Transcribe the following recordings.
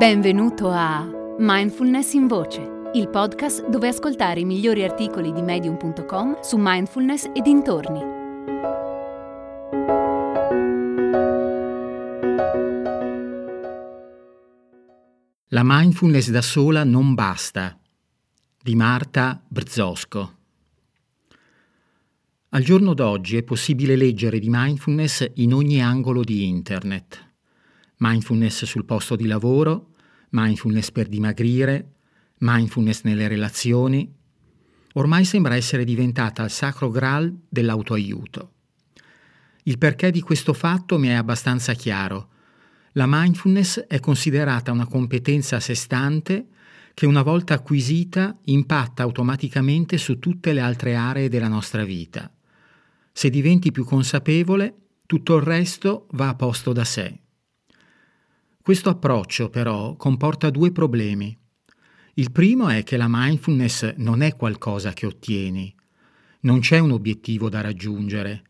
Benvenuto a Mindfulness in Voce, il podcast dove ascoltare i migliori articoli di medium.com su mindfulness e dintorni. La mindfulness da sola non basta di Marta Brzosco. Al giorno d'oggi è possibile leggere di mindfulness in ogni angolo di internet mindfulness sul posto di lavoro, mindfulness per dimagrire, mindfulness nelle relazioni. Ormai sembra essere diventata il sacro graal dell'autoaiuto. Il perché di questo fatto mi è abbastanza chiaro. La mindfulness è considerata una competenza a sé stante che una volta acquisita impatta automaticamente su tutte le altre aree della nostra vita. Se diventi più consapevole, tutto il resto va a posto da sé. Questo approccio però comporta due problemi. Il primo è che la mindfulness non è qualcosa che ottieni, non c'è un obiettivo da raggiungere,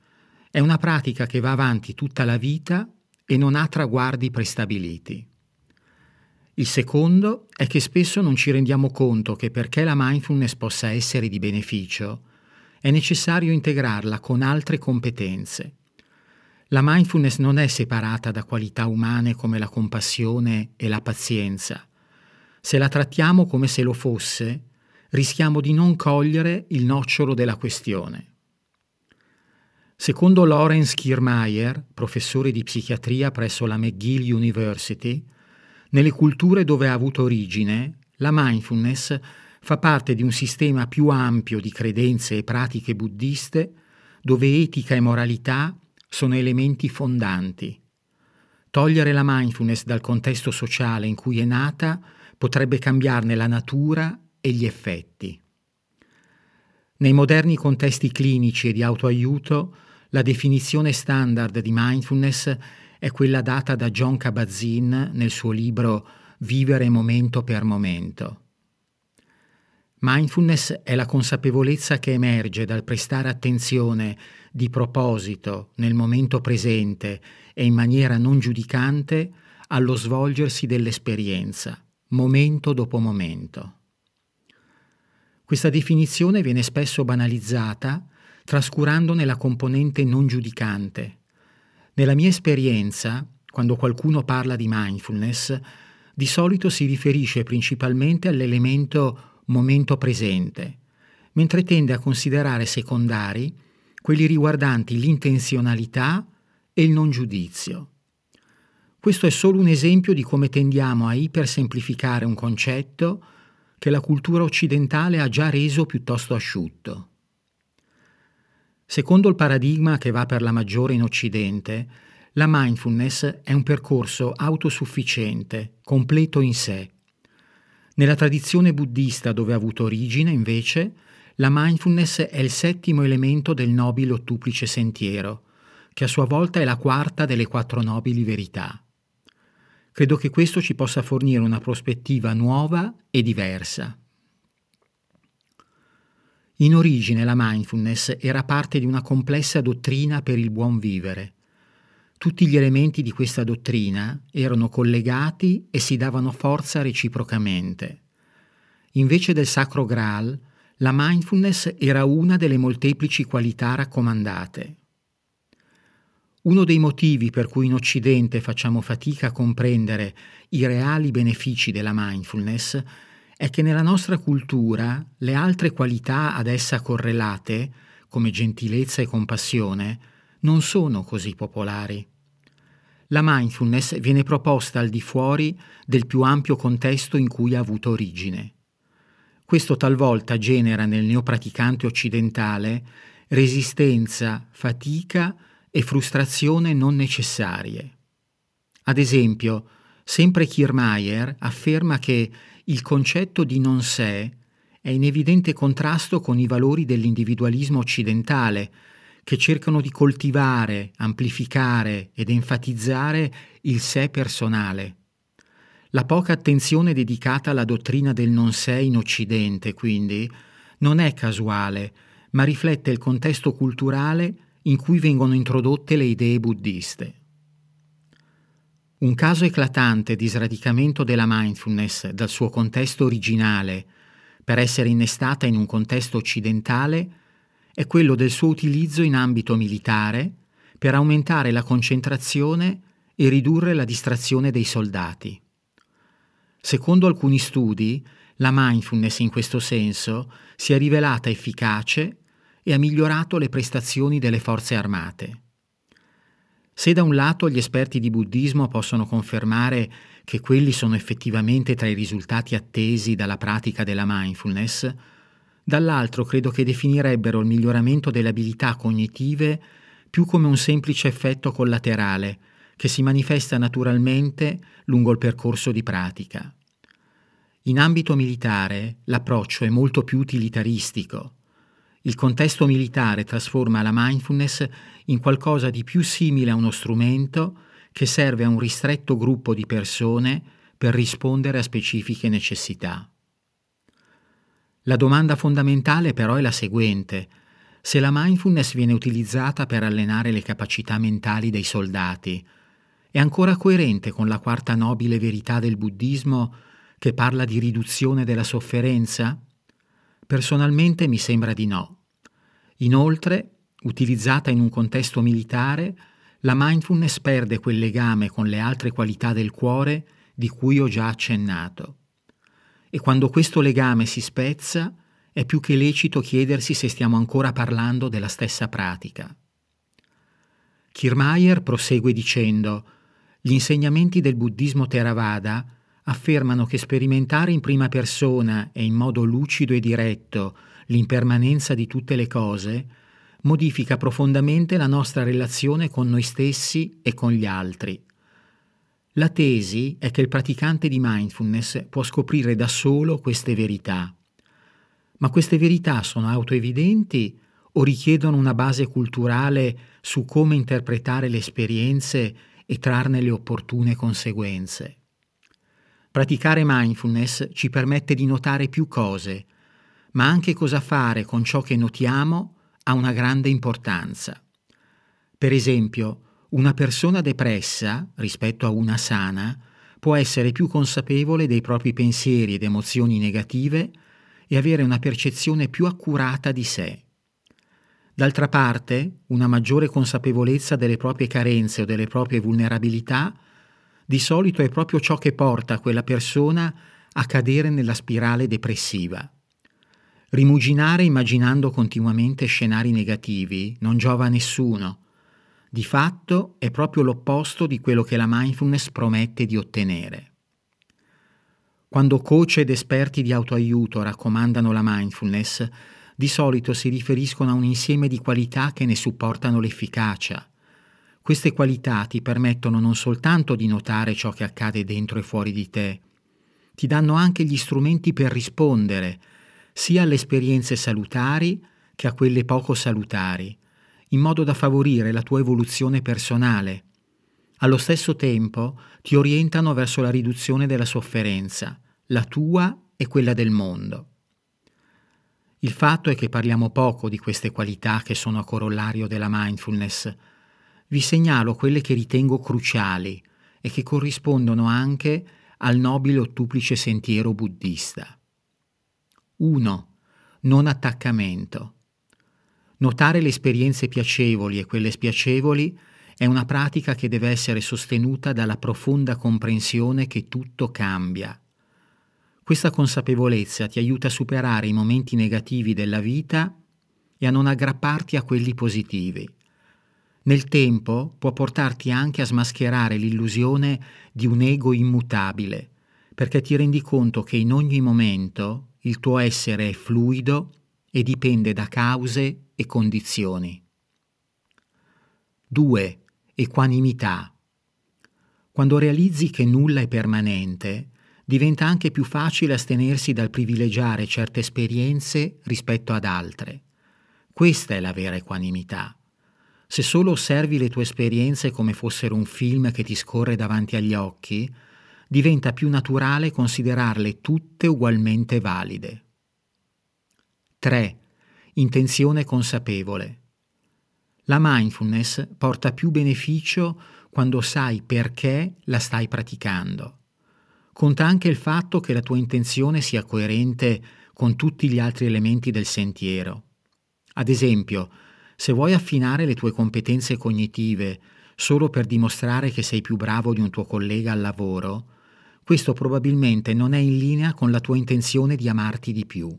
è una pratica che va avanti tutta la vita e non ha traguardi prestabiliti. Il secondo è che spesso non ci rendiamo conto che perché la mindfulness possa essere di beneficio, è necessario integrarla con altre competenze. La mindfulness non è separata da qualità umane come la compassione e la pazienza. Se la trattiamo come se lo fosse, rischiamo di non cogliere il nocciolo della questione. Secondo Lawrence Kiermaier, professore di psichiatria presso la McGill University, nelle culture dove ha avuto origine, la mindfulness fa parte di un sistema più ampio di credenze e pratiche buddiste dove etica e moralità sono elementi fondanti. Togliere la mindfulness dal contesto sociale in cui è nata potrebbe cambiarne la natura e gli effetti. Nei moderni contesti clinici e di autoaiuto, la definizione standard di mindfulness è quella data da John Kabat-Zinn nel suo libro Vivere momento per momento. Mindfulness è la consapevolezza che emerge dal prestare attenzione di proposito nel momento presente e in maniera non giudicante allo svolgersi dell'esperienza, momento dopo momento. Questa definizione viene spesso banalizzata trascurandone la componente non giudicante. Nella mia esperienza, quando qualcuno parla di mindfulness, di solito si riferisce principalmente all'elemento momento presente, mentre tende a considerare secondari quelli riguardanti l'intenzionalità e il non giudizio. Questo è solo un esempio di come tendiamo a ipersemplificare un concetto che la cultura occidentale ha già reso piuttosto asciutto. Secondo il paradigma che va per la maggiore in Occidente, la mindfulness è un percorso autosufficiente, completo in sé, nella tradizione buddista dove ha avuto origine, invece, la mindfulness è il settimo elemento del nobile ottuplice sentiero, che a sua volta è la quarta delle quattro nobili verità. Credo che questo ci possa fornire una prospettiva nuova e diversa. In origine la mindfulness era parte di una complessa dottrina per il buon vivere. Tutti gli elementi di questa dottrina erano collegati e si davano forza reciprocamente. Invece del sacro Graal, la mindfulness era una delle molteplici qualità raccomandate. Uno dei motivi per cui in Occidente facciamo fatica a comprendere i reali benefici della mindfulness è che nella nostra cultura le altre qualità ad essa correlate, come gentilezza e compassione, non sono così popolari. La mindfulness viene proposta al di fuori del più ampio contesto in cui ha avuto origine. Questo talvolta genera nel neopraticante occidentale resistenza, fatica e frustrazione non necessarie. Ad esempio, sempre Kiermaier afferma che il concetto di non sé è in evidente contrasto con i valori dell'individualismo occidentale, che cercano di coltivare, amplificare ed enfatizzare il sé personale. La poca attenzione dedicata alla dottrina del non sé in Occidente, quindi, non è casuale, ma riflette il contesto culturale in cui vengono introdotte le idee buddiste. Un caso eclatante di sradicamento della mindfulness dal suo contesto originale per essere innestata in un contesto occidentale è quello del suo utilizzo in ambito militare per aumentare la concentrazione e ridurre la distrazione dei soldati. Secondo alcuni studi, la mindfulness in questo senso si è rivelata efficace e ha migliorato le prestazioni delle forze armate. Se da un lato gli esperti di buddismo possono confermare che quelli sono effettivamente tra i risultati attesi dalla pratica della mindfulness, dall'altro credo che definirebbero il miglioramento delle abilità cognitive più come un semplice effetto collaterale che si manifesta naturalmente lungo il percorso di pratica. In ambito militare l'approccio è molto più utilitaristico il contesto militare trasforma la mindfulness in qualcosa di più simile a uno strumento che serve a un ristretto gruppo di persone per rispondere a specifiche necessità. La domanda fondamentale però è la seguente. Se la mindfulness viene utilizzata per allenare le capacità mentali dei soldati, è ancora coerente con la quarta nobile verità del buddismo che parla di riduzione della sofferenza? Personalmente mi sembra di no. Inoltre, utilizzata in un contesto militare, la mindfulness perde quel legame con le altre qualità del cuore di cui ho già accennato. E quando questo legame si spezza, è più che lecito chiedersi se stiamo ancora parlando della stessa pratica. Kiermaier prosegue dicendo gli insegnamenti del buddismo Theravada affermano che sperimentare in prima persona e in modo lucido e diretto l'impermanenza di tutte le cose modifica profondamente la nostra relazione con noi stessi e con gli altri. La tesi è che il praticante di mindfulness può scoprire da solo queste verità. Ma queste verità sono autoevidenti o richiedono una base culturale su come interpretare le esperienze e trarne le opportune conseguenze? Praticare mindfulness ci permette di notare più cose, ma anche cosa fare con ciò che notiamo ha una grande importanza. Per esempio, una persona depressa, rispetto a una sana, può essere più consapevole dei propri pensieri ed emozioni negative e avere una percezione più accurata di sé. D'altra parte, una maggiore consapevolezza delle proprie carenze o delle proprie vulnerabilità di solito è proprio ciò che porta quella persona a cadere nella spirale depressiva. Rimuginare immaginando continuamente scenari negativi non giova a nessuno. Di fatto è proprio l'opposto di quello che la mindfulness promette di ottenere. Quando coach ed esperti di autoaiuto raccomandano la mindfulness, di solito si riferiscono a un insieme di qualità che ne supportano l'efficacia. Queste qualità ti permettono non soltanto di notare ciò che accade dentro e fuori di te, ti danno anche gli strumenti per rispondere sia alle esperienze salutari che a quelle poco salutari, in modo da favorire la tua evoluzione personale. Allo stesso tempo ti orientano verso la riduzione della sofferenza, la tua e quella del mondo. Il fatto è che parliamo poco di queste qualità che sono a corollario della mindfulness, vi segnalo quelle che ritengo cruciali e che corrispondono anche al nobile ottuplice sentiero buddista. 1. Non attaccamento. Notare le esperienze piacevoli e quelle spiacevoli è una pratica che deve essere sostenuta dalla profonda comprensione che tutto cambia. Questa consapevolezza ti aiuta a superare i momenti negativi della vita e a non aggrapparti a quelli positivi. Nel tempo può portarti anche a smascherare l'illusione di un ego immutabile, perché ti rendi conto che in ogni momento il tuo essere è fluido e dipende da cause e condizioni. 2. Equanimità. Quando realizzi che nulla è permanente, diventa anche più facile astenersi dal privilegiare certe esperienze rispetto ad altre. Questa è la vera equanimità. Se solo osservi le tue esperienze come fossero un film che ti scorre davanti agli occhi, diventa più naturale considerarle tutte ugualmente valide. 3. Intenzione consapevole. La mindfulness porta più beneficio quando sai perché la stai praticando. Conta anche il fatto che la tua intenzione sia coerente con tutti gli altri elementi del sentiero. Ad esempio, se vuoi affinare le tue competenze cognitive solo per dimostrare che sei più bravo di un tuo collega al lavoro, questo probabilmente non è in linea con la tua intenzione di amarti di più.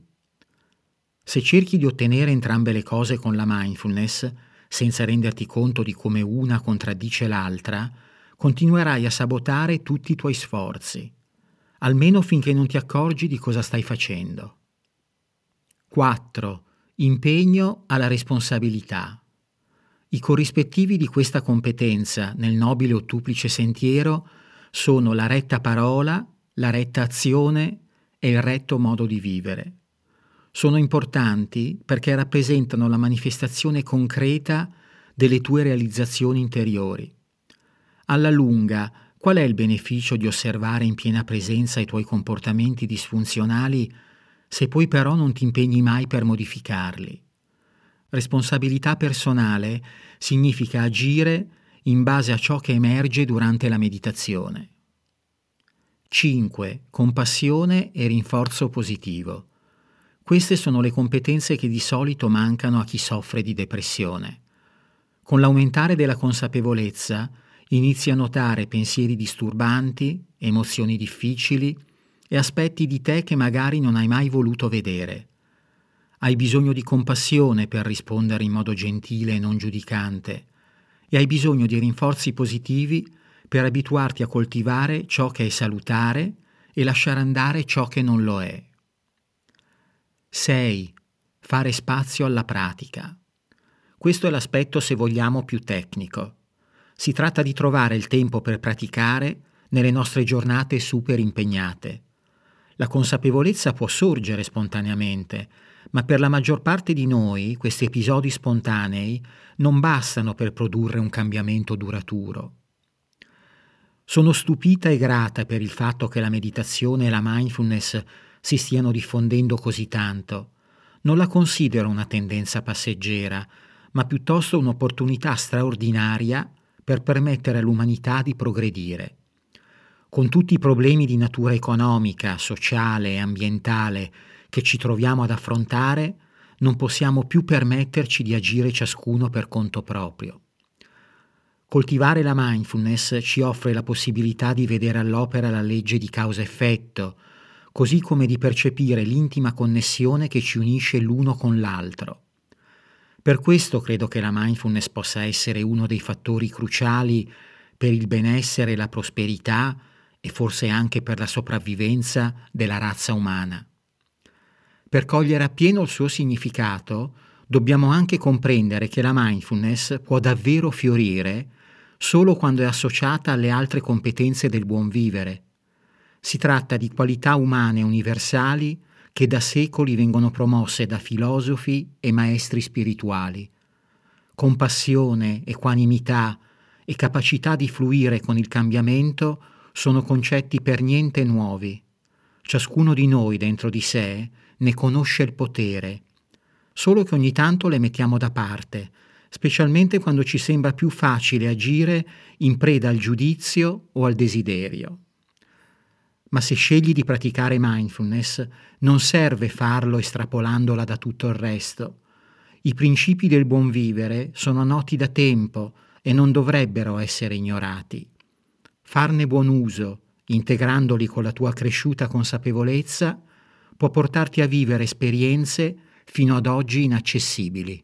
Se cerchi di ottenere entrambe le cose con la mindfulness, senza renderti conto di come una contraddice l'altra, continuerai a sabotare tutti i tuoi sforzi, almeno finché non ti accorgi di cosa stai facendo. 4. Impegno alla responsabilità. I corrispettivi di questa competenza nel nobile ottuplice sentiero sono la retta parola, la retta azione e il retto modo di vivere. Sono importanti perché rappresentano la manifestazione concreta delle tue realizzazioni interiori. Alla lunga, qual è il beneficio di osservare in piena presenza i tuoi comportamenti disfunzionali se poi però non ti impegni mai per modificarli? Responsabilità personale significa agire in base a ciò che emerge durante la meditazione. 5. Compassione e rinforzo positivo. Queste sono le competenze che di solito mancano a chi soffre di depressione. Con l'aumentare della consapevolezza inizi a notare pensieri disturbanti, emozioni difficili e aspetti di te che magari non hai mai voluto vedere. Hai bisogno di compassione per rispondere in modo gentile e non giudicante e hai bisogno di rinforzi positivi per abituarti a coltivare ciò che è salutare e lasciare andare ciò che non lo è. 6. Fare spazio alla pratica. Questo è l'aspetto, se vogliamo, più tecnico. Si tratta di trovare il tempo per praticare nelle nostre giornate super impegnate. La consapevolezza può sorgere spontaneamente, ma per la maggior parte di noi questi episodi spontanei non bastano per produrre un cambiamento duraturo. Sono stupita e grata per il fatto che la meditazione e la mindfulness si stiano diffondendo così tanto. Non la considero una tendenza passeggera, ma piuttosto un'opportunità straordinaria per permettere all'umanità di progredire. Con tutti i problemi di natura economica, sociale e ambientale che ci troviamo ad affrontare, non possiamo più permetterci di agire ciascuno per conto proprio. Coltivare la mindfulness ci offre la possibilità di vedere all'opera la legge di causa-effetto, così come di percepire l'intima connessione che ci unisce l'uno con l'altro. Per questo credo che la mindfulness possa essere uno dei fattori cruciali per il benessere e la prosperità e forse anche per la sopravvivenza della razza umana. Per cogliere appieno il suo significato, dobbiamo anche comprendere che la mindfulness può davvero fiorire solo quando è associata alle altre competenze del buon vivere. Si tratta di qualità umane universali che da secoli vengono promosse da filosofi e maestri spirituali. Compassione, equanimità e capacità di fluire con il cambiamento sono concetti per niente nuovi. Ciascuno di noi dentro di sé ne conosce il potere, solo che ogni tanto le mettiamo da parte specialmente quando ci sembra più facile agire in preda al giudizio o al desiderio. Ma se scegli di praticare mindfulness, non serve farlo estrapolandola da tutto il resto. I principi del buon vivere sono noti da tempo e non dovrebbero essere ignorati. Farne buon uso, integrandoli con la tua cresciuta consapevolezza, può portarti a vivere esperienze fino ad oggi inaccessibili.